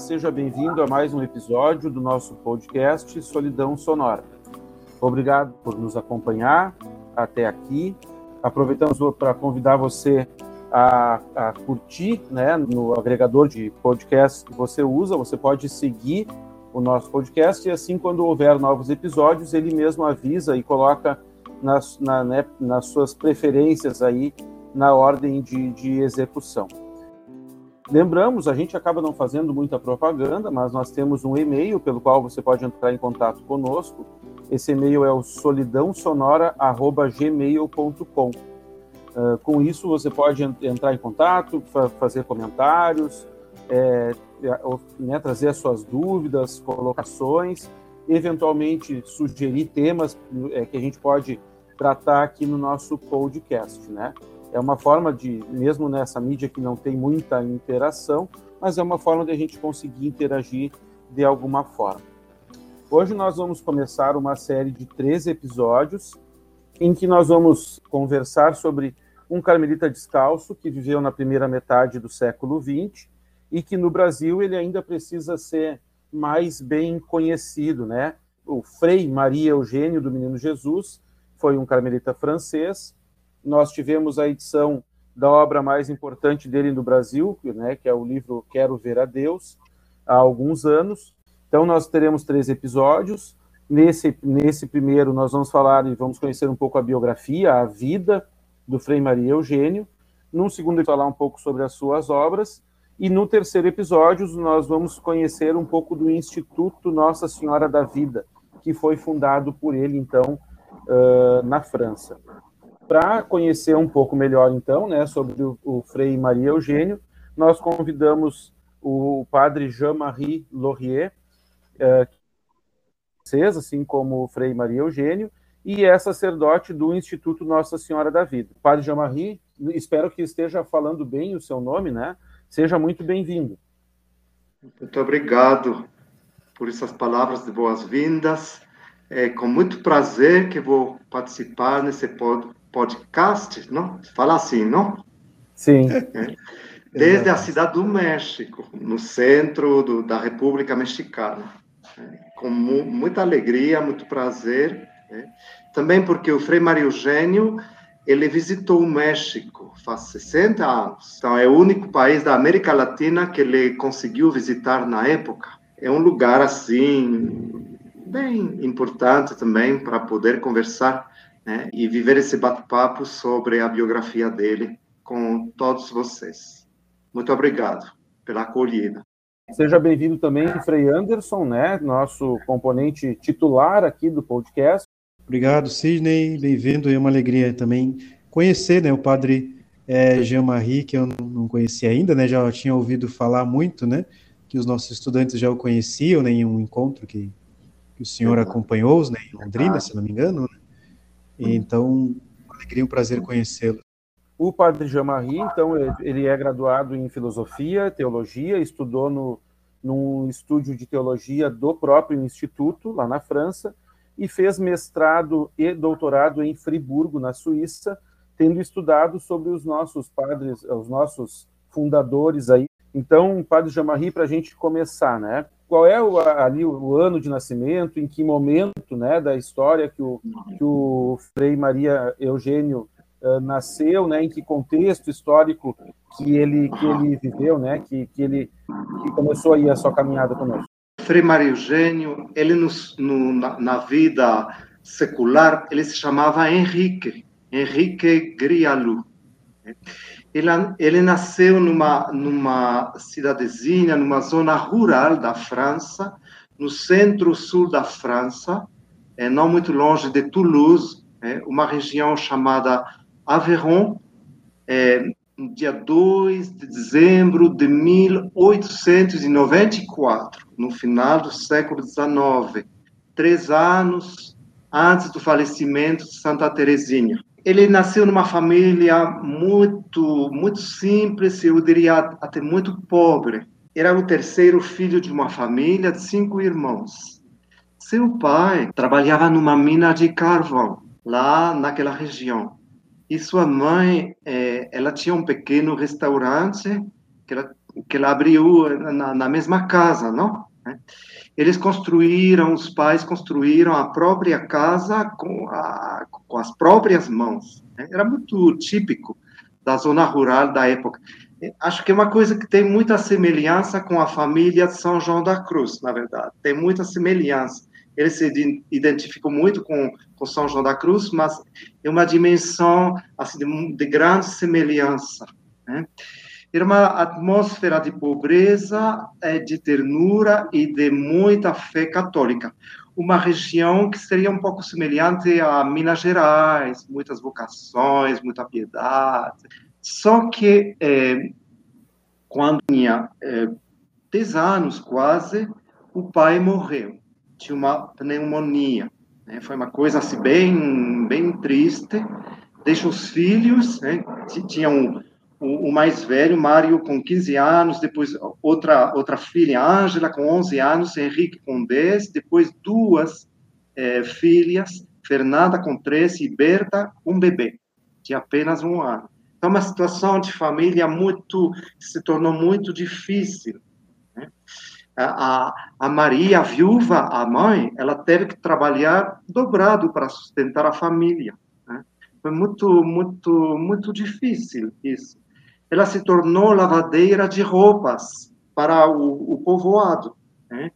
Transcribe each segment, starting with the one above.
seja bem-vindo a mais um episódio do nosso podcast Solidão Sonora. Obrigado por nos acompanhar até aqui. Aproveitamos para convidar você a, a, curtir né, no agregador de podcast que você usa. Você pode seguir o nosso podcast e assim, quando houver novos episódios, ele mesmo avisa e coloca nas, na, né, nas suas preferências aí na ordem de, de execução. Lembramos, a gente acaba não fazendo muita propaganda, mas nós temos um e-mail pelo qual você pode entrar em contato conosco. Esse e-mail é o solidãosonora@gmail.com. Uh, com isso você pode entrar em contato, fa fazer comentários, é, né, trazer as suas dúvidas, colocações, eventualmente sugerir temas é, que a gente pode tratar aqui no nosso podcast, né? É uma forma de, mesmo nessa mídia que não tem muita interação, mas é uma forma de a gente conseguir interagir de alguma forma. Hoje nós vamos começar uma série de três episódios em que nós vamos conversar sobre um carmelita descalço que viveu na primeira metade do século XX e que no Brasil ele ainda precisa ser mais bem conhecido, né? O Frei Maria Eugênio do Menino Jesus foi um carmelita francês nós tivemos a edição da obra mais importante dele no Brasil, né, que é o livro Quero Ver a Deus, há alguns anos. Então, nós teremos três episódios. Nesse, nesse primeiro, nós vamos falar e vamos conhecer um pouco a biografia, a vida do Frei Maria Eugênio. Num segundo, falar um pouco sobre as suas obras. E no terceiro episódio, nós vamos conhecer um pouco do Instituto Nossa Senhora da Vida, que foi fundado por ele, então, na França. Para conhecer um pouco melhor, então, né, sobre o, o Frei Maria Eugênio, nós convidamos o padre Jean-Marie Laurier, é, assim como o Frei Maria Eugênio, e é sacerdote do Instituto Nossa Senhora da Vida. Padre Jean-Marie, espero que esteja falando bem o seu nome, né? Seja muito bem-vindo. Muito obrigado por essas palavras de boas-vindas. É com muito prazer que vou participar nesse podcast, não? Fala assim, não? Sim. É. Desde a cidade do México, no centro do, da República Mexicana. É. Com mu muita alegria, muito prazer. É. Também porque o Frei Maria Eugênio, ele visitou o México faz 60 anos. Então, é o único país da América Latina que ele conseguiu visitar na época. É um lugar, assim, bem importante também para poder conversar né, e viver esse bate-papo sobre a biografia dele com todos vocês. Muito obrigado pela acolhida. Seja bem-vindo também, Frei Anderson, né, nosso componente titular aqui do podcast. Obrigado, Sidney. Bem-vindo. É uma alegria também conhecer né, o padre é, Jean-Marie, que eu não conhecia ainda, né, já tinha ouvido falar muito, né, que os nossos estudantes já o conheciam né, em um encontro que, que o senhor acompanhou né, em Londrina, se não me engano. Né? Então, alegria e um prazer conhecê-lo. O padre Jean-Marie, então, ele é graduado em filosofia, teologia, estudou no, num estúdio de teologia do próprio instituto, lá na França, e fez mestrado e doutorado em Friburgo, na Suíça, tendo estudado sobre os nossos padres, os nossos fundadores aí. Então, padre Jean-Marie, para a gente começar, né? qual é o, ali o, ano de nascimento, em que momento né, da história que o, que o Frei Maria Eugênio uh, nasceu, né, em que contexto histórico que ele, que ele viveu, né, que, que ele que começou aí a sua caminhada conosco. Frei Maria Eugênio, ele no, na, na, vida secular, ele se chamava Henrique, Henrique Grialu. Ele, ele nasceu numa, numa cidadezinha, numa zona rural da França, no centro-sul da França, é, não muito longe de Toulouse, é, uma região chamada Aveyron, é, dia 2 de dezembro de 1894, no final do século XIX, três anos antes do falecimento de Santa Teresinha ele nasceu numa família muito, muito simples, eu diria até muito pobre. Era o terceiro filho de uma família de cinco irmãos. Seu pai trabalhava numa mina de carvão, lá naquela região. E sua mãe, eh, ela tinha um pequeno restaurante, que era que ele abriu na, na mesma casa, não? Eles construíram, os pais construíram a própria casa com, a, com as próprias mãos. Né? Era muito típico da zona rural da época. Acho que é uma coisa que tem muita semelhança com a família de São João da Cruz, na verdade. Tem muita semelhança. Eles se identificam muito com, com São João da Cruz, mas é uma dimensão assim, de, de grande semelhança. Né? Era uma atmosfera de pobreza, eh, de ternura e de muita fé católica. Uma região que seria um pouco semelhante a Minas Gerais, muitas vocações, muita piedade. Só que eh, quando tinha eh, 10 anos quase, o pai morreu. Tinha uma pneumonia. Né? Foi uma coisa assim bem, bem triste. Deixa os filhos, né? tinham o, mais velho, Mário, com 15 anos, depois outra, outra filha, Ângela, com 11 anos, Henrique, com 10, depois duas é, filhas, Fernanda, com 13, e Berta, um bebê, de apenas um ano. Então, uma situação de família muito, se tornou muito difícil. Né? A, a Maria, a viúva, a mãe, ela teve que trabalhar dobrado para sustentar a família. Né? Foi muito, muito, muito difícil isso ela se tornou lavadeira de roupas para o, o povoado. Né?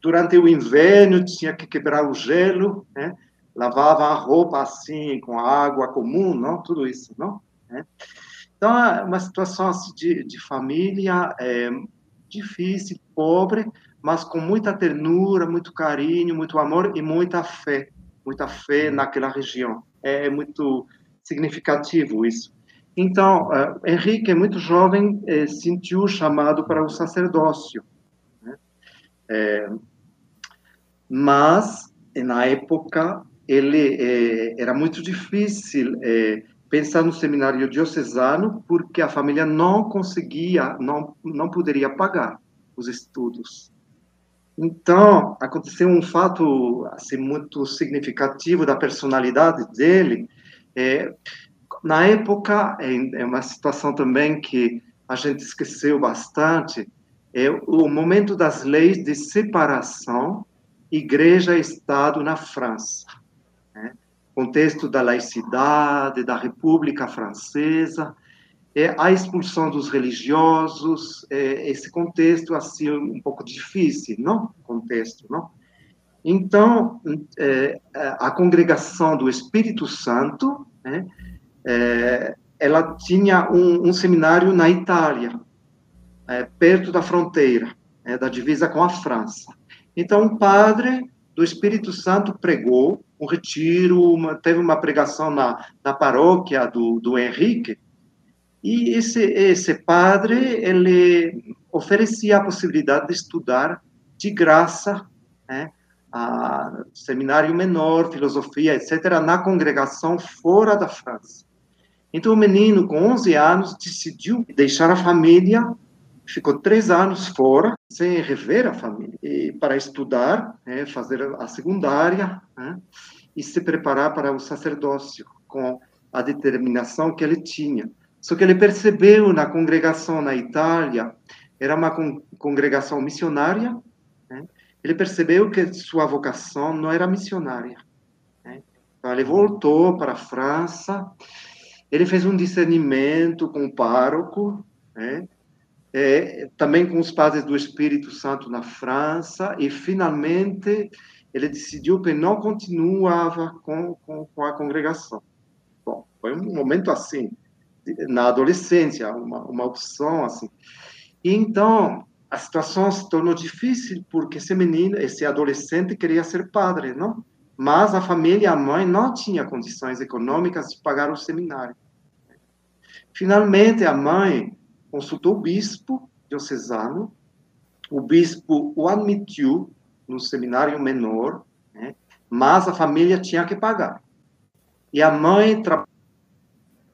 Durante o inverno tinha que quebrar o gelo, né? lavava a roupa assim com água comum, não? Tudo isso, não? Né? Então é uma situação assim, de, de família é, difícil, pobre, mas com muita ternura, muito carinho, muito amor e muita fé, muita fé naquela região. É muito significativo isso. Então, uh, Henrique, muito jovem, eh, sentiu o chamado para o sacerdócio. Né? É, mas, na época, ele eh, era muito difícil eh, pensar no seminário diocesano, porque a família não conseguia, não, não poderia pagar os estudos. Então, aconteceu um fato assim, muito significativo da personalidade dele. É, na época, é uma situação também que a gente esqueceu bastante, é o momento das leis de separação igreja-estado na França. Né? Contexto da laicidade, da República Francesa, é a expulsão dos religiosos, é esse contexto assim um pouco difícil, não? Contexto, não? Então, é, a congregação do Espírito Santo, né, é, ela tinha um, um, seminário na Itália, é, perto da fronteira, é, da divisa com a França. Então, um padre do Espírito Santo pregou um retiro, uma, teve uma pregação na, na paróquia do, do Henrique, e esse, esse padre, ele oferecia a possibilidade de estudar de graça, né, a seminário menor, filosofia, etc., na congregação fora da França. Então, o menino, com 11 anos, decidiu deixar a família, ficou três anos fora, sem rever a família, e para estudar, né, fazer a secundária né, e se preparar para o sacerdócio, com a determinação que ele tinha. Só que ele percebeu na congregação na Itália, era uma con congregação missionária, né, ele percebeu que sua vocação não era missionária. Né, então, ele voltou para a França ele fez um discernimento com o pároco, né? É, também com os padres do Espírito Santo na França, e finalmente ele decidiu que não continuava com, com, com a congregação. Bom, foi um momento assim, na adolescência, uma, uma opção assim. E então, a situação se tornou difícil porque esse menino, esse adolescente queria ser padre, não? Mas a família, a mãe, não tinha condições econômicas de pagar o seminário. Finalmente, a mãe consultou o bispo diocesano, o bispo o admitiu no seminário menor, né? mas a família tinha que pagar. E a mãe trabalhou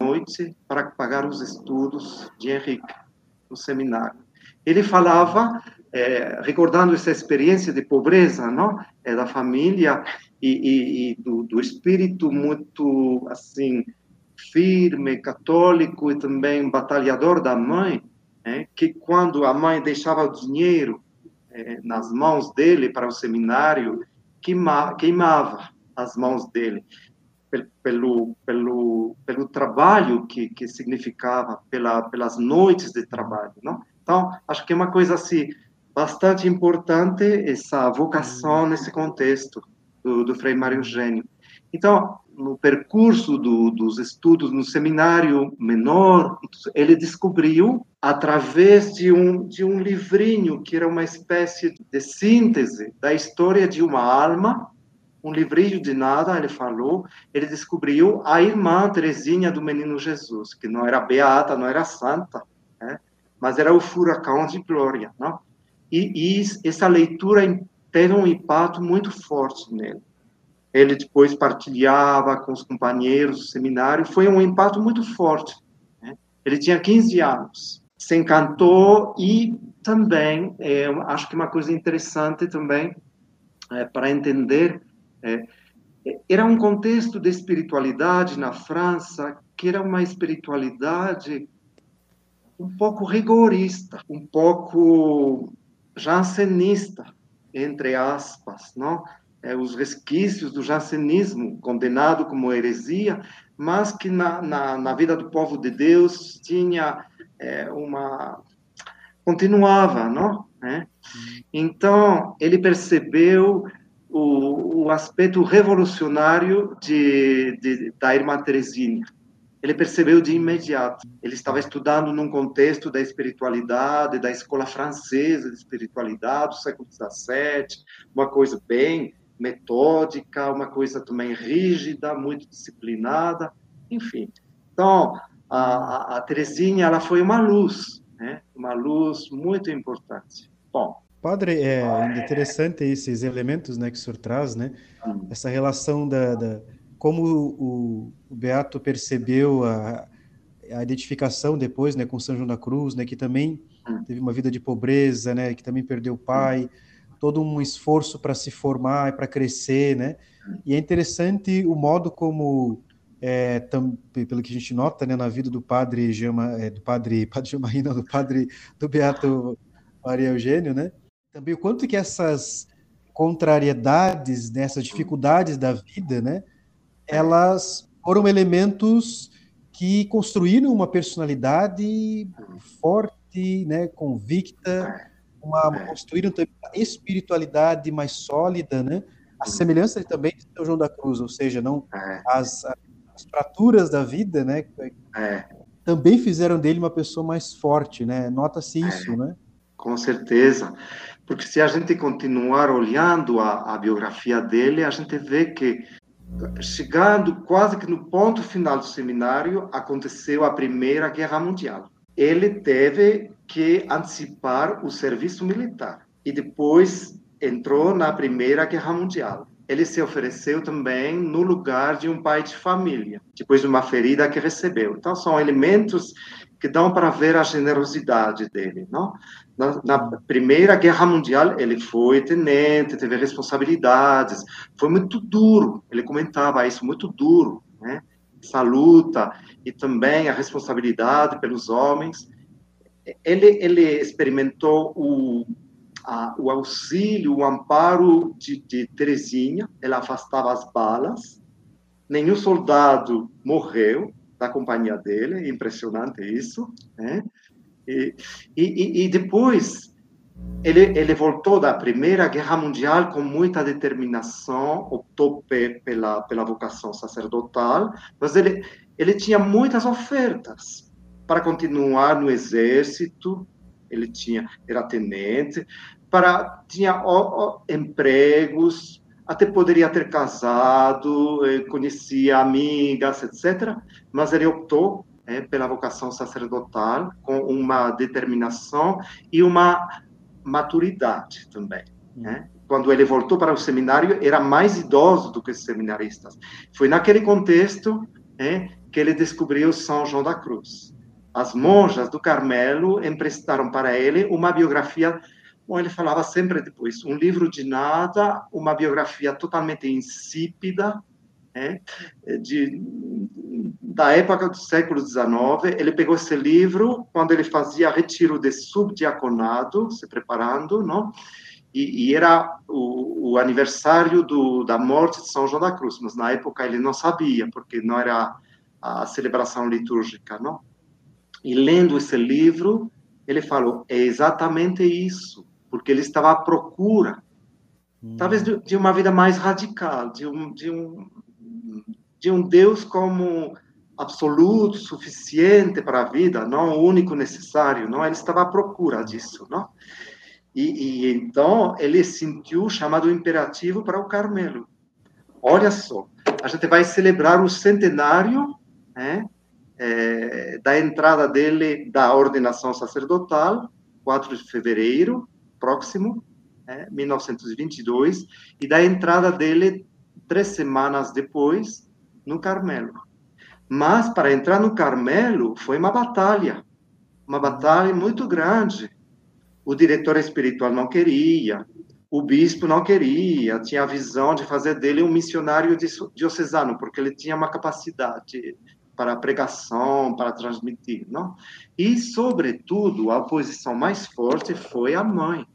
noite para pagar os estudos de Henrique no seminário. Ele falava, é, recordando essa experiência de pobreza, não, é, da família, e, e, e do, do, espírito muito assim firme, católico e também batalhador da mãe, é, que quando a mãe deixava o dinheiro é, nas mãos dele para o seminário, queima, queimava as mãos dele pelo pelo pelo trabalho que que significava pela pelas noites de trabalho, não? Então acho que é uma coisa assim bastante importante essa vocação nesse contexto do, do Frei Mário Eugênio. Então no percurso do, dos estudos no seminário menor, ele descobriu através de um de um livrinho que era uma espécie de síntese da história de uma alma um livrinho de nada, ele falou, ele descobriu a irmã Teresinha do Menino Jesus, que não era beata, não era santa, né? mas era o furacão de glória, não? E, e essa leitura teve um impacto muito forte nele. Ele depois partilhava com os companheiros do seminário, foi um impacto muito forte. Né? Ele tinha 15 anos, se encantou e também, é, acho que uma coisa interessante também, é, para entender é, era um contexto de espiritualidade na França que era uma espiritualidade um pouco rigorista, um pouco jansenista, entre aspas, não? É, os resquícios do jansenismo, condenado como heresia, mas que na, na, na vida do povo de Deus tinha é, uma continuava, não? É? Então ele percebeu o, o aspecto revolucionário de, de, da irmã Teresinha. Ele percebeu de imediato. Ele estava estudando num contexto da espiritualidade, da escola francesa de espiritualidade do século XVII, uma coisa bem metódica, uma coisa também rígida, muito disciplinada, enfim. Então, a, a, a Teresinha, ela foi uma luz, né? uma luz muito importante. Bom, Padre, é interessante esses elementos né, que o senhor traz, né? Essa relação da, da como o, o, Beato percebeu a, a identificação depois, né, com São João da Cruz, né, que também teve uma vida de pobreza, né, que também perdeu o pai, todo um esforço para se formar e para crescer, né? E é interessante o modo como é, tam, pelo que a gente nota, né, na vida do padre Gema, é, do padre, padre Gemaína, do padre do Beato Maria Eugênio, né? também o quanto que essas contrariedades, né, essas dificuldades da vida, né, elas foram elementos que construíram uma personalidade forte, né, convicta, uma, construíram também uma espiritualidade mais sólida, né, a semelhança também de São João da Cruz, ou seja, não as, as fraturas da vida, né, também fizeram dele uma pessoa mais forte, né, nota-se isso, né. Com certeza. Porque se a gente continuar olhando a, a biografia dele, a gente vê que chegando quase que no ponto final do seminário, aconteceu a Primeira Guerra Mundial. Ele teve que antecipar o serviço militar e depois entrou na Primeira Guerra Mundial. Ele se ofereceu também no lugar de um pai de família, depois de uma ferida que recebeu. Então, são elementos que dão para ver a generosidade dele, não? Na, na, Primeira Guerra Mundial, ele foi tenente, teve responsabilidades, foi muito duro, ele comentava isso, muito duro, né? Essa luta e também a responsabilidade pelos homens. Ele, ele experimentou o, a, o auxílio, o amparo de, de Teresinha, ela afastava as balas, nenhum soldado morreu da companhia dele, impressionante isso, né? E, e, e depois ele, ele voltou da Primeira Guerra Mundial com muita determinação, optou pela, pela vocação sacerdotal, mas ele, ele tinha muitas ofertas para continuar no exército, ele tinha era tenente, para tinha ó, ó, empregos, até poderia ter casado, eh, conhecia amigas, etc. Mas ele optou é, pela vocação sacerdotal, com uma determinação e uma maturidade também. Né? Quando ele voltou para o seminário, era mais idoso do que os seminaristas. Foi naquele contexto é, que ele descobriu São João da Cruz. As monjas do Carmelo emprestaram para ele uma biografia Bom, ele falava sempre depois, um livro de nada, uma biografia totalmente insípida, é, de, da época do século XIX. Ele pegou esse livro quando ele fazia retiro de subdiaconado, se preparando, não? E, e era o, o aniversário do, da morte de São João da Cruz, mas na época ele não sabia, porque não era a celebração litúrgica, não? E lendo esse livro, ele falou: é exatamente isso, porque ele estava à procura, hum. talvez de, de, uma vida mais radical, de um, de um, de um Deus como absoluto, suficiente para a vida, não o único necessário, não? Ele estava à procura disso, não? E, e então ele sentiu o chamado imperativo para o Carmelo. Olha só, a gente vai celebrar o centenário né, é, da entrada dele da ordenação sacerdotal, 4 de fevereiro próximo, é, 1922, e da entrada dele três semanas depois no Carmelo. Mas para entrar no Carmelo foi uma batalha, uma batalha muito grande. O diretor espiritual não queria, o bispo não queria, tinha a visão de fazer dele um missionário diocesano, porque ele tinha uma capacidade para pregação, para transmitir, não? E, sobretudo, a oposição mais forte foi a mãe.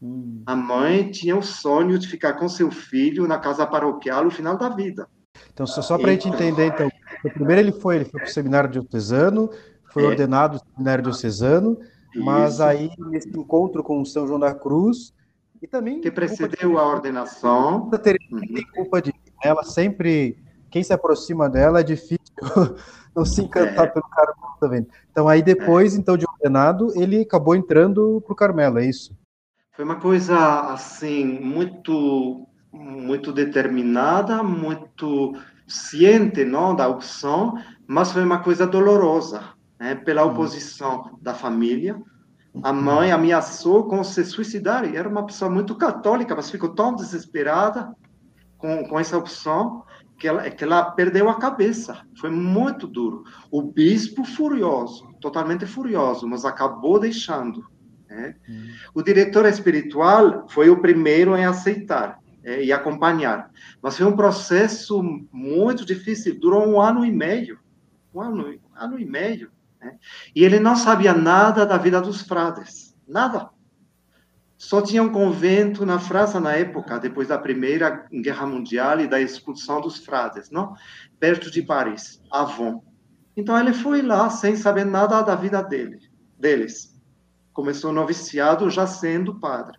Hum. A mãe tinha o sonho de ficar com seu filho na casa paroquial no final da vida. Então, só, só para a gente entender, então, primeiro ele foi, ele foi para o seminário diocesano, foi é. ordenado no seminário diocesano, mas aí, nesse encontro com São João da Cruz, e também... Que precedeu de... a ordenação. A Teresa uhum. tem culpa de... Ela sempre... Quem se aproxima dela é difícil não se encantar é. pelo Carmelo também. Então, aí depois, é. então, de ordenado, ele acabou entrando para o Carmelo, é isso? Foi uma coisa, assim, muito muito determinada, muito ciente não, da opção, mas foi uma coisa dolorosa, né, pela hum. oposição da família. A mãe ameaçou com se suicidar, e era uma pessoa muito católica, mas ficou tão desesperada com, com essa opção que ela, que ela perdeu a cabeça. Foi muito duro. O bispo furioso, totalmente furioso, mas acabou deixando. Né? Hum. O diretor espiritual foi o primeiro em aceitar é, e acompanhar. Mas foi um processo muito difícil, durou um ano e meio. Um ano, um ano e meio. Né? E ele não sabia nada da vida dos frades, nada. Só tinha um convento na França na época, depois da Primeira Guerra Mundial e da expulsão dos frades, não? perto de Paris, Avon. Então ele foi lá sem saber nada da vida dele, deles. Começou noviciado já sendo padre.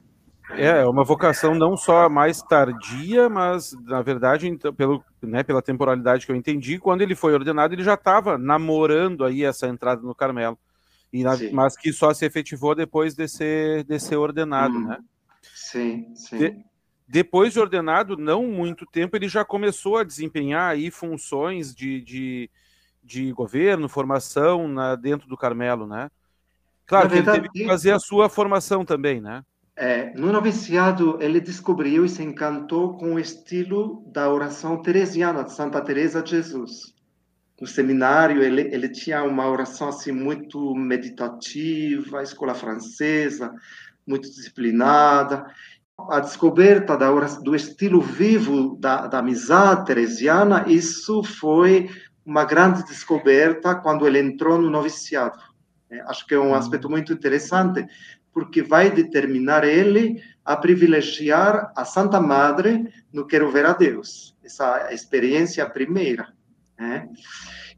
É, é uma vocação não só mais tardia, mas na verdade, então, pelo, né, pela temporalidade que eu entendi, quando ele foi ordenado, ele já estava namorando aí essa entrada no Carmelo. E na, mas que só se efetivou depois de ser, de ser ordenado, hum. né? Sim, sim. De, depois de ordenado, não muito tempo, ele já começou a desempenhar aí funções de, de, de governo, formação na, dentro do Carmelo, né? Claro verdade, que ele teve que fazer a sua formação também, né? É, no noviciado, ele descobriu e se encantou com o estilo da oração teresiana de Santa Teresa de Jesus. No seminário, ele, ele tinha uma oração assim muito meditativa, escola francesa, muito disciplinada. A descoberta da do estilo vivo da, da amizade teresiana, isso foi uma grande descoberta quando ele entrou no noviciado. É, acho que é um hum. aspecto muito interessante, porque vai determinar ele a privilegiar a Santa Madre no Quero Ver a Deus, essa experiência primeira. Né?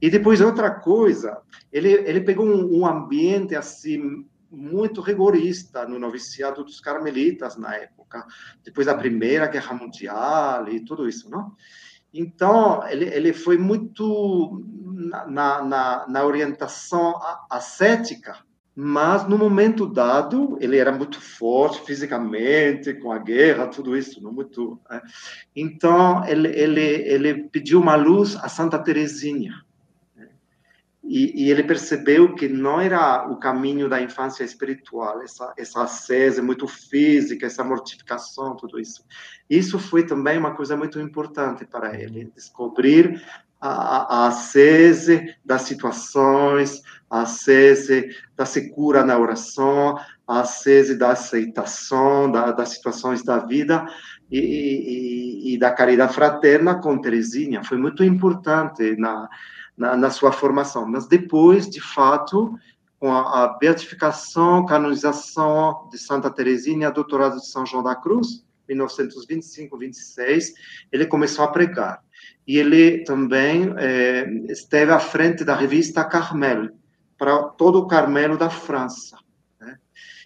E depois outra coisa, ele, ele pegou um, um ambiente assim muito rigorista no noviciado dos carmelitas na época, depois da Primeira Guerra Mundial e tudo isso, não? Então, ele, ele foi muito na, na, na orientação ascética mas no momento dado ele era muito forte fisicamente com a guerra tudo isso não muito né? então ele ele ele pediu uma luz a Santa Teresinha né? e, e, ele percebeu que não era o caminho da infância espiritual essa essa ascese muito física essa mortificação tudo isso isso foi também uma coisa muito importante para ele descobrir a, a sese das situações, a sese da secura na oração, a sese da aceitação da, das situações da vida e, e, e, da caridade fraterna com Teresinha. Foi muito importante na, na, na sua formação. Mas depois, de fato, com a, a beatificação, canonização de Santa Teresinha, doutorado de São João da Cruz, 1925, 26, ele começou a pregar. E ele também é, esteve à frente da revista Carmel, para todo o Carmelo da França. Né?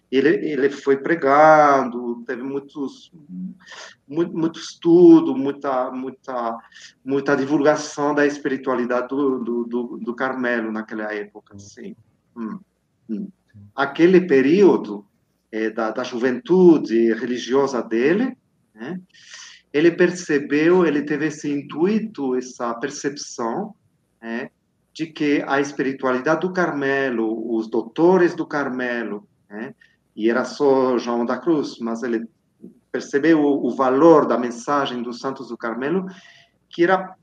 Ele, ele foi pregando, teve muitos, muito, muito estudo, muita, muita, muita divulgação da espiritualidade do, do, do, do Carmelo naquela época. Sim. Hum, hum. Aquele período é, da, da juventude religiosa dele, né? ele percebeu, ele teve esse intuito, essa percepção, né? de que a espiritualidade do Carmelo, os doutores do Carmelo, né? e era só João da Cruz, mas ele percebeu o, o valor da mensagem dos santos do Carmelo, que era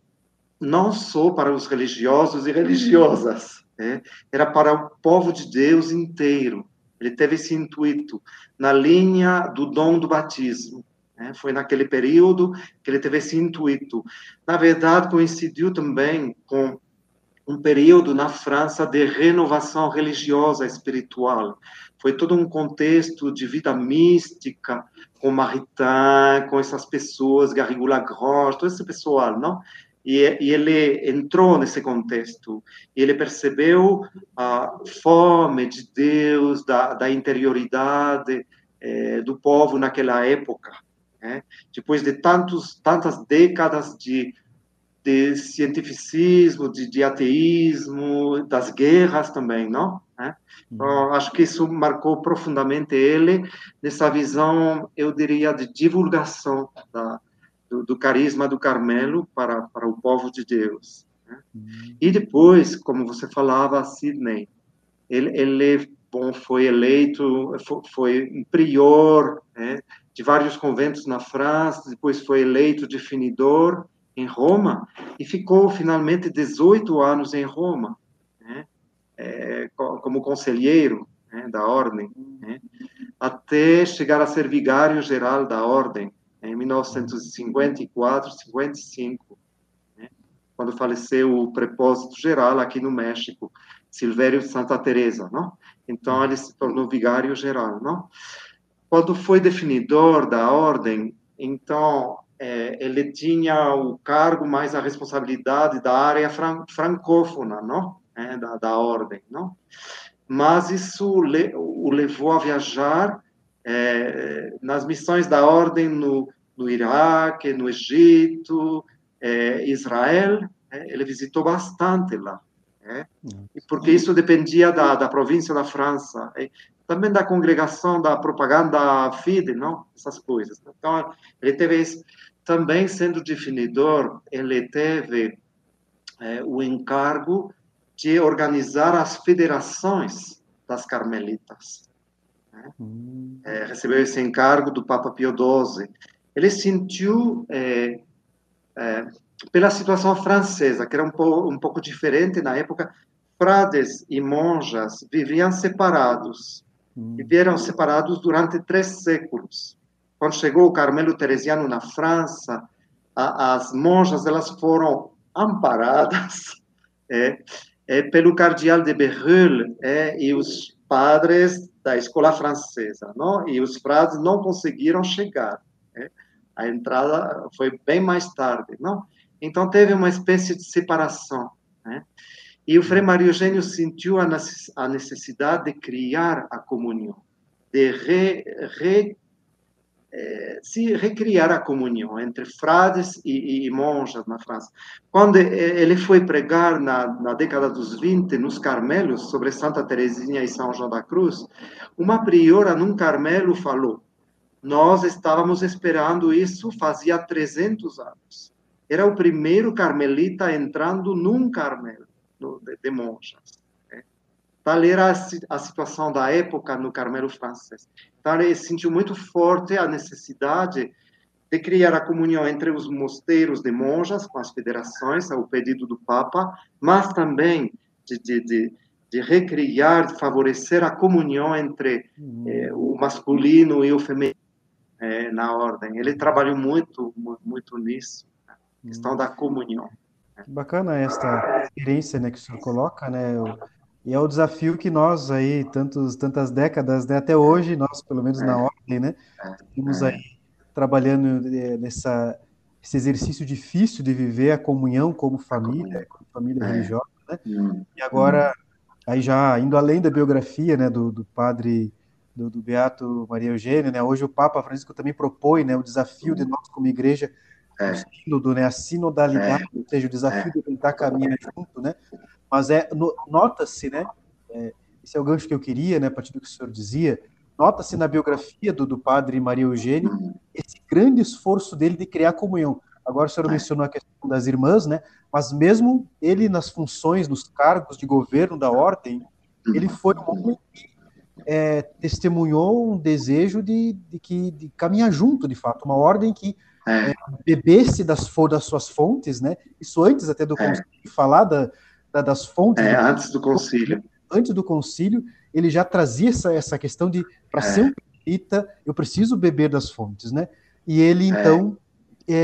não só para os religiosos e religiosas, né? era para o povo de Deus inteiro. Ele teve esse intuito na linha do dom do batismo. Né? Foi naquele período que ele teve esse intuito. Na verdade, coincidiu também com um período na França de renovação religiosa espiritual. Foi todo um contexto de vida mística, com Maritain, com essas pessoas, Garrigou Lagrange, todo esse pessoal, não? E, e, ele entrou nesse contexto ele percebeu a fome de Deus, da, da interioridade é, do povo naquela época. Né? Depois de tantos, tantas décadas de, de cientificismo, de, de ateísmo, das guerras também, não? Né? Então, acho que isso marcou profundamente ele nessa visão, eu diria, de divulgação da, do, do carisma do Carmelo para, para o povo de Deus. Né? Uhum. E depois, como você falava, Sidney, ele, ele bom, foi eleito, foi, foi prior né, de vários conventos na França, depois foi eleito definidor em Roma e ficou finalmente 18 anos em Roma, né, é, como conselheiro né, da ordem, né, até chegar a ser vigário geral da ordem em 1954, 55, né, quando faleceu o prepósito geral aqui no México, Silvério Santa Teresa, não? Então ele se tornou vigário geral, não? Quando foi definidor da ordem, então é, ele tinha o cargo mais a responsabilidade da área fran francófona, não? É, da, da ordem, não? Mas isso le o levou a viajar é, nas missões da ordem no, no Iraque, no Egito, é, Israel, é, ele visitou bastante lá, é, porque isso dependia da, da província da França, é, também da congregação da propaganda FIDE, não? Essas coisas. Então, ele teve também sendo definidor, ele teve é, o encargo de organizar as federações das carmelitas. Né? Hum. É, recebeu esse encargo do Papa Pio XII. Ele sentiu, é, é, pela situação francesa, que era um pouco, um pouco diferente na época, frades e monjas viviam separados. Hum. Viveram separados durante três séculos. Quando chegou o Carmelo Teresiano na França, a, as monjas elas foram amparadas é, é, pelo cardeal de Berulle é, e os padres da escola francesa, não? E os frades não conseguiram chegar. Né? A entrada foi bem mais tarde, não? Então teve uma espécie de separação, né? E o Frei Mário Eugênio sentiu a necessidade de criar a comunhão, de re, re, se recriar a comunhão entre frades e, e, monjas na França. Quando ele foi pregar na, na década dos 20 nos Carmelos sobre Santa Teresinha e São João da Cruz, uma priora num Carmelo falou: Nós estávamos esperando isso fazia 300 anos. Era o primeiro carmelita entrando num Carmelo de, de monjas. Né? Tal era a situação da época no Carmelo francês. Ele sentiu muito forte a necessidade de criar a comunhão entre os mosteiros de monjas com as federações, ao pedido do Papa, mas também de, de, de, de recriar, de favorecer a comunhão entre uhum. eh, o masculino e o feminino eh, na ordem. Ele trabalhou muito, muito nisso, né? questão da comunhão. Que bacana esta experiência né, que o senhor coloca, né? E é o desafio que nós aí, tantos, tantas décadas, né, até hoje, nós, pelo menos na é. ordem, né, estamos é. aí trabalhando eh, nessa esse exercício difícil de viver a comunhão como família, como família é. religiosa, né? Hum. E agora, aí já indo além da biografia, né, do, do padre do, do, Beato Maria Eugênia, né? Hoje o Papa Francisco também propõe, né, o desafio de nós como igreja é. o sínodo, né, a sinodalidade, é. ou seja, o desafio é. de tentar caminhar junto, né? Mas é nota-se, né? É, esse é o gancho que eu queria, né, a partir do que o senhor dizia. Nota-se na biografia do, do padre Maria Eugênio uhum. esse grande esforço dele de criar comunhão. Agora o senhor é. mencionou a questão das irmãs, né? Mas mesmo ele nas funções, nos cargos de governo da ordem, ele foi um homem que é, testemunhou um desejo de, de, que, de caminhar junto, de fato, uma ordem que é. É, bebesse das, das suas fontes, né? Isso antes até do é. falar da, da, das fontes. É, antes do concílio. Antes do concílio, ele já trazia essa, essa questão de, para é. ser um espírita, eu preciso beber das fontes, né? E ele, é. então,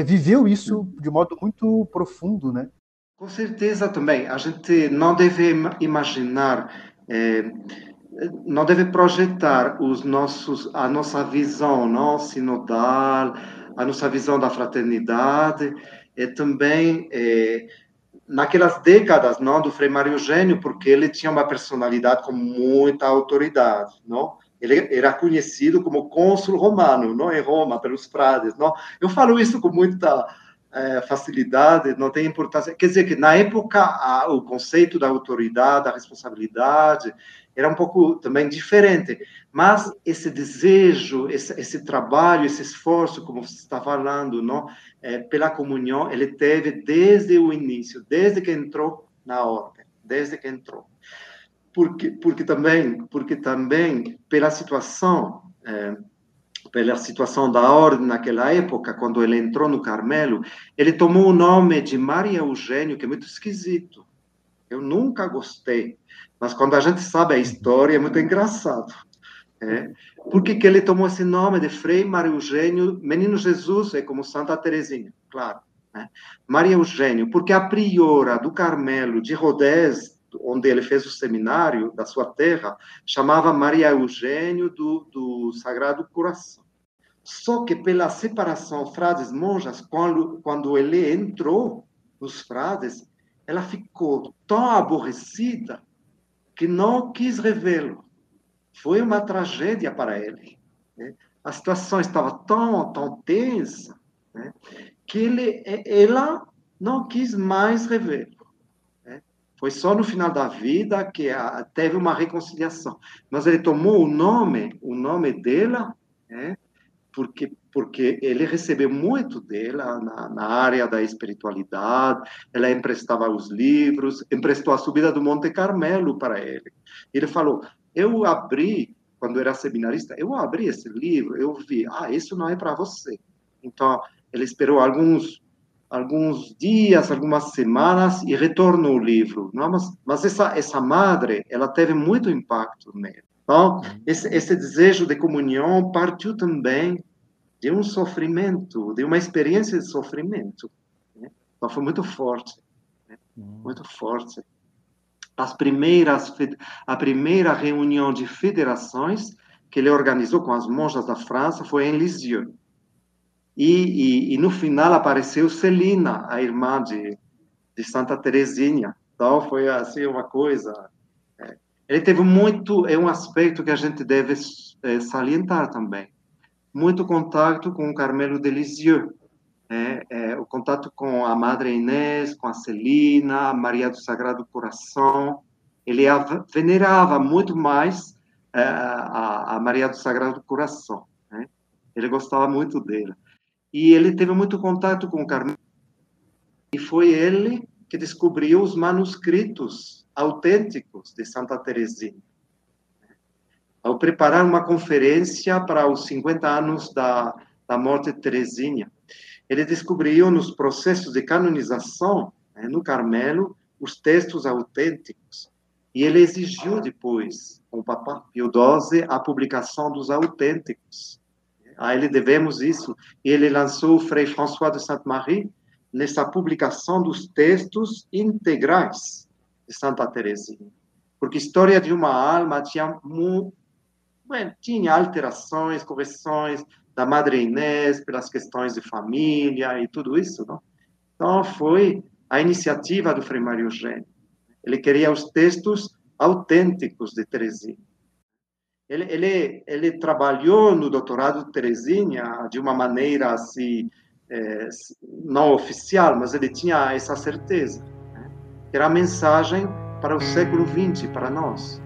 viveu isso de modo muito profundo, né? Com certeza também. A gente não deve imaginar não deve projetar os nossos a nossa visão não sinodal a nossa visão da fraternidade e também é, naquelas décadas não do Frei Mário Eugênio porque ele tinha uma personalidade com muita autoridade não? Ele era conhecido como cônsul romano não? Em Roma pelos frades não? Eu falo isso com muita é, facilidade, não tem importância. Quer dizer que na época a, o conceito da autoridade, da responsabilidade era um pouco também diferente, mas esse desejo, esse, esse trabalho, esse esforço, como você está falando, não, é, pela comunhão, ele teve desde o início, desde que entrou na ordem, desde que entrou, porque porque também porque também pela situação é, pela situação da ordem naquela época, quando ele entrou no Carmelo, ele tomou o nome de Maria Eugênio, que é muito esquisito. Eu nunca gostei. Mas quando a gente sabe a história, é muito engraçado. É. Por que, que ele tomou esse nome de Frei Maria Eugênio? Menino Jesus é como Santa Teresinha, claro. Né? Maria Eugênio, porque a priora do Carmelo de Rodés, onde ele fez o seminário da sua terra, chamava Maria Eugênio do, do Sagrado Coração. Só que pela separação frades-monjas, quando, quando ele entrou nos frades, ela ficou tão aborrecida que não quis revê-lo. Foi uma tragédia para ele. Né? A situação estava tão, tão tensa né? que ele, ela não quis mais revê-lo. Né? Foi só no final da vida que a, teve uma reconciliação. Mas ele tomou o nome, o nome dela, né? porque porque ele recebeu muito dela na, na, área da espiritualidade, ela emprestava os livros, emprestou a subida do Monte Carmelo para ele. Ele falou: Eu abri, quando era seminarista, eu abri esse livro, eu vi, ah, isso não é para você. Então, ele esperou alguns alguns dias, algumas semanas e retornou o livro. Não, mas, mas essa essa madre, ela teve muito impacto nele. Então, esse, esse desejo de comunhão partiu também de um sofrimento, de uma experiência de sofrimento. Né? Então foi muito forte, né? Hum. muito forte. As primeiras, a primeira reunião de federações que ele organizou com as monjas da França foi em Lisieux. E, e, e no final apareceu Celina, a irmã de, de Santa Teresinha. Então foi assim uma coisa. É. Ele teve muito, é um aspecto que a gente deve é, salientar também muito contato com o Carmelo de Lisieux, é, é, o contato com a Madre Inês, com a Celina, Maria do Sagrado Coração. Ele a venerava muito mais é, a, a, Maria do Sagrado Coração. Né? Ele gostava muito dela. E ele teve muito contato com o Carmelo. E foi ele que descobriu os manuscritos autênticos de Santa Teresinha ao preparar uma conferência para os 50 anos da, da morte de Teresinha. Ele descobriu nos processos de canonização, né, no Carmelo, os textos autênticos. E ele exigiu depois, com o Papa Pio XII, a publicação dos autênticos. A ele devemos isso. E ele lançou o Frei François de Sainte-Marie nessa publicação dos textos integrais de Santa Teresinha. Porque História de uma Alma tinha, bueno, tinha alterações, correções da Madre Inês pelas questões de família e tudo isso, não? Então, foi a iniciativa do Frei Mário Eugênio. Ele queria os textos autênticos de Teresinha. Ele, ele, ele trabalhou no doutorado de Teresinha de uma maneira assim, é, não oficial, mas ele tinha essa certeza. Né? Era a mensagem para o século XX, para nós.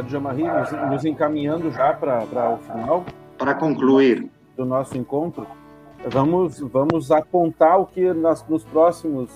Padre Jamarri, nos, nos encaminhando já para o final. Para concluir. Do nosso encontro, vamos, vamos apontar o que nas, nos próximos,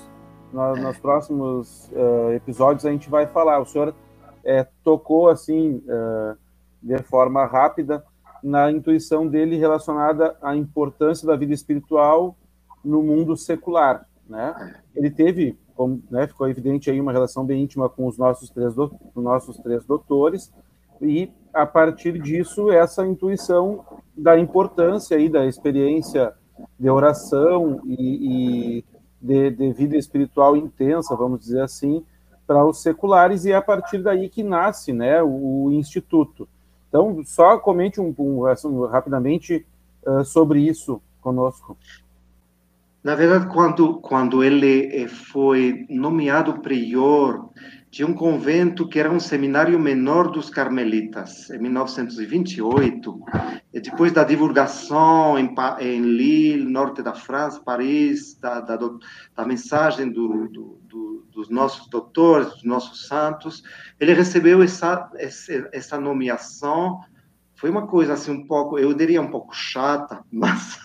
nos, nos próximos uh, episódios a gente vai falar. O senhor é, tocou assim, uh, de forma rápida, na intuição dele relacionada à importância da vida espiritual no mundo secular. Né? Ele teve como né, ficou evidente aí uma relação bem íntima com os nossos três, do, nossos três doutores, e a partir disso, essa intuição da importância aí da experiência de oração e, e de, de, vida espiritual intensa, vamos dizer assim, para os seculares, e é a partir daí que nasce né, o, o Instituto. Então, só comente um, um assim, rapidamente uh, sobre isso conosco. Na verdade, quando, quando ele eh, foi nomeado prior de um convento que era um seminário menor dos carmelitas, em 1928, depois da divulgação em, em Lille, norte da França, Paris, da, da, da mensagem do, do, do, dos nossos doutores, dos nossos santos, ele recebeu essa, essa, essa nomeação foi uma coisa assim um pouco, eu diria um pouco chata, mas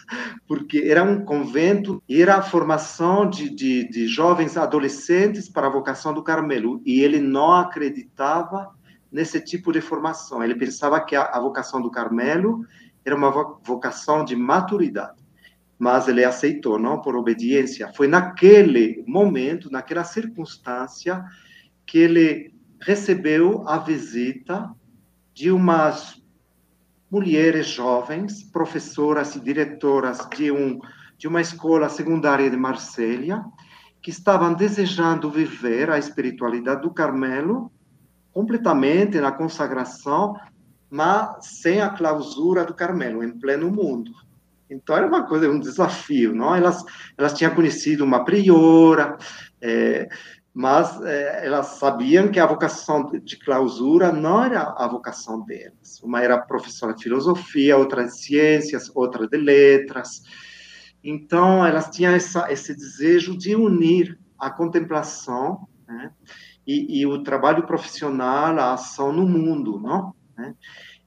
porque era um convento era a formação de, de, de jovens adolescentes para a vocação do Carmelo e ele não acreditava nesse tipo de formação. Ele pensava que a, a vocação do Carmelo era uma vocação de maturidade, mas ele aceitou, não por obediência. Foi naquele momento, naquela circunstância, que ele recebeu a visita de umas mulheres jovens, professoras e diretoras de, um, de uma escola secundária de Marselha, que estavam desejando viver a espiritualidade do Carmelo completamente na consagração, mas sem a clausura do Carmelo, em pleno mundo. Então era uma coisa, um desafio, não? Elas, elas tinham conhecido uma priora, é, mas é, elas sabiam que a vocação de clausura não era a vocação delas. Uma era professora de filosofia, outra de ciências, outra de letras. Então, elas tinham essa, esse desejo de unir a contemplação né, e, e, o trabalho profissional, a ação no mundo, não? Né?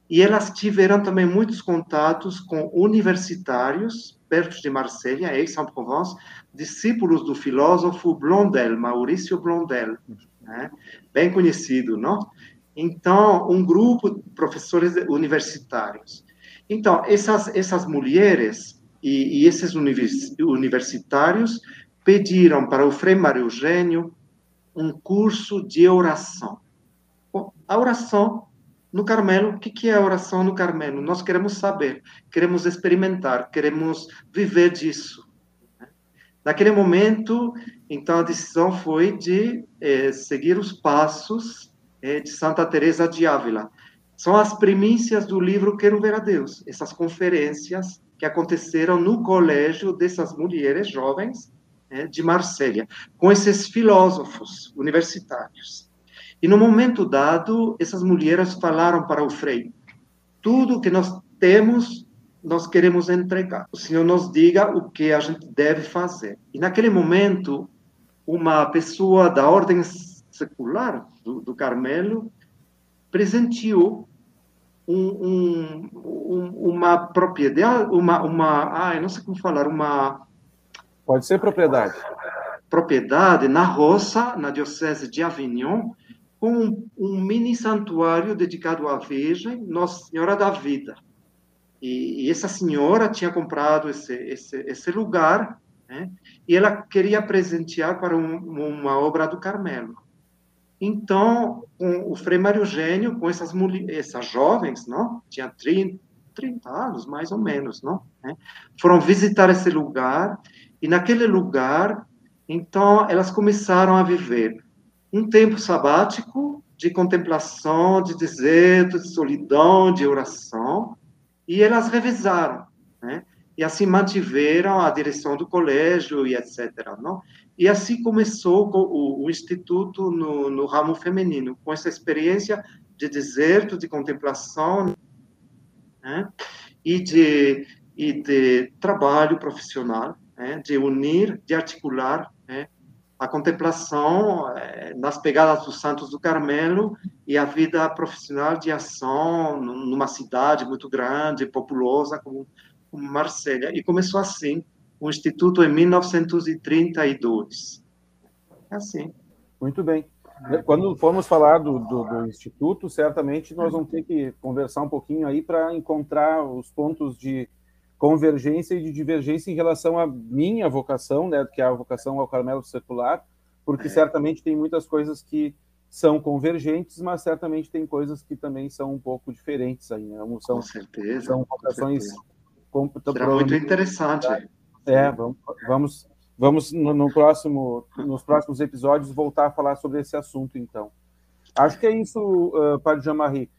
E elas tiveram também muitos contatos com universitários perto de Marselha, Aix-en-Provence, discípulos do filósofo Blondel, Maurício Blondel, né? bem conhecido, não? Então, um grupo de professores universitários. Então, essas, essas mulheres e, e esses universitários pediram para o Frei Mário Eugênio um curso de oração. Bom, a oração no Carmelo, o que é a oração no Carmelo? Nós queremos saber, queremos experimentar, queremos viver disso. Naquele momento, então, a decisão foi de eh, seguir os passos eh, de Santa Teresa de Ávila. São as primícias do livro Quero Ver a Deus, essas conferências que aconteceram no colégio dessas mulheres jovens eh, de Marsella, com esses filósofos universitários. E no momento dado, essas mulheres falaram para o Frei: tudo que nós temos, nós queremos entregar. O Senhor nos diga o que a gente deve fazer. E naquele momento, uma pessoa da ordem secular do, do Carmelo presenteou um, um, um, uma propriedade, uma, uma, ah, eu não sei como falar, uma... Pode ser propriedade. propriedade na roça, na diocese de Avignon, com um, um mini santuário dedicado à Virgem Nossa Senhora da Vida. E, e essa senhora tinha comprado esse, esse, esse lugar né? e ela queria presentear para um, uma obra do Carmelo. Então, o Frei Mário Eugênio, com essas, essas jovens, não? tinha 30, 30 anos, mais ou menos, não? Né? foram visitar esse lugar, e naquele lugar, então, elas começaram a viver um tempo sabático de contemplação, de deserto, de solidão, de oração, e elas revisaram, né? E assim mantiveram a direção do colégio e etc. Não? E assim começou o, o instituto no, no, ramo feminino, com essa experiência de deserto, de contemplação né? e, de, e de trabalho profissional, né? de unir, de articular? A contemplação é, nas pegadas dos Santos do Carmelo e a vida profissional de ação numa cidade muito grande, populosa como, como Marsella. E começou assim, o Instituto em 1932. É assim. Muito bem. Quando formos falar do, do, do, Instituto, certamente nós vamos ter que conversar um pouquinho aí para encontrar os pontos de convergência e de divergência em relação à minha vocação, né, que é a vocação ao Carmelo Secular, porque é. certamente tem muitas coisas que são convergentes, mas certamente tem coisas que também são um pouco diferentes aí, né? São, com certeza. São vocações... Com, Será muito interessante. É, vamos, vamos, vamos no, no, próximo, nos próximos episódios voltar a falar sobre esse assunto, então. Acho que é isso, uh, Padre Jean-Marie.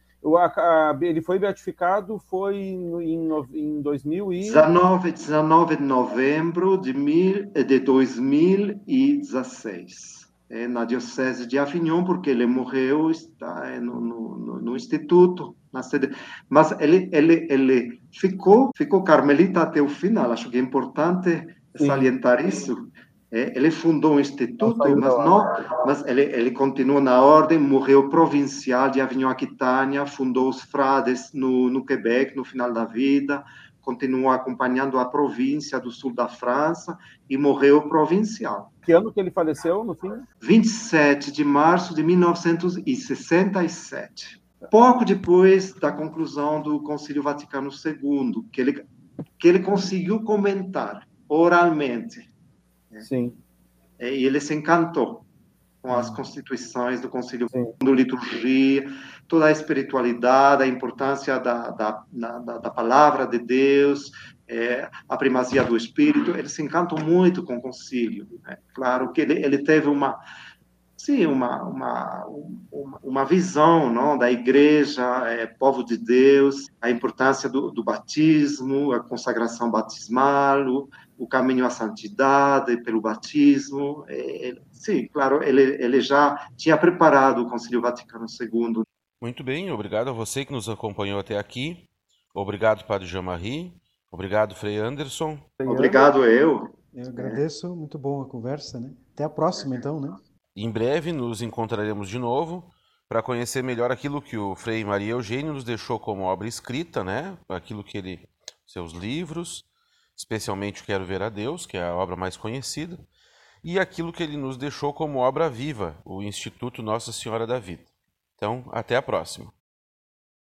Ele foi beatificado foi em, em 2019 19 de novembro de, mil, de 2016 é, na diocese de Avignon porque ele morreu está é, no, no, no, instituto na sede. Mas ele ele ele ficou ficou carmelita até o final. Acho que é importante Sim. salientar isso ele fundou um instituto, mas não, mas ele, ele continua na ordem, morreu provincial de Avignon-Aquitânia, fundou os frades no, no Quebec no final da vida, continuou acompanhando a província do sul da França e morreu provincial. Que ano que ele faleceu, no fim? 27 de março de 1967. Pouco depois da conclusão do Concílio Vaticano II, que ele, que ele conseguiu comentar oralmente né? Sim. E ele se encantou com as constituições do Conselho do Liturgia, toda a espiritualidade, a importância da, da, da, da palavra de Deus, é, a primazia do Espírito. Ele se encantou muito com o Concílio. Né? Claro que ele, ele teve uma sim uma uma uma visão não da igreja é, povo de Deus a importância do, do batismo a consagração batismal o, caminho à santidade pelo batismo é, sim claro ele ele já tinha preparado o Concílio Vaticano II muito bem obrigado a você que nos acompanhou até aqui. Obrigado Padre Jean-Marie. Obrigado Frei Anderson. Obrigado eu. Eu agradeço muito boa a conversa né? Até a próxima então né? Em breve nos encontraremos de novo para conhecer melhor aquilo que o Frei Maria Eugênio nos deixou como obra escrita, né? Aquilo que ele seus livros, especialmente Quero ver a Deus, que é a obra mais conhecida, e aquilo que ele nos deixou como obra viva, o Instituto Nossa Senhora da Vida. Então, até a próxima.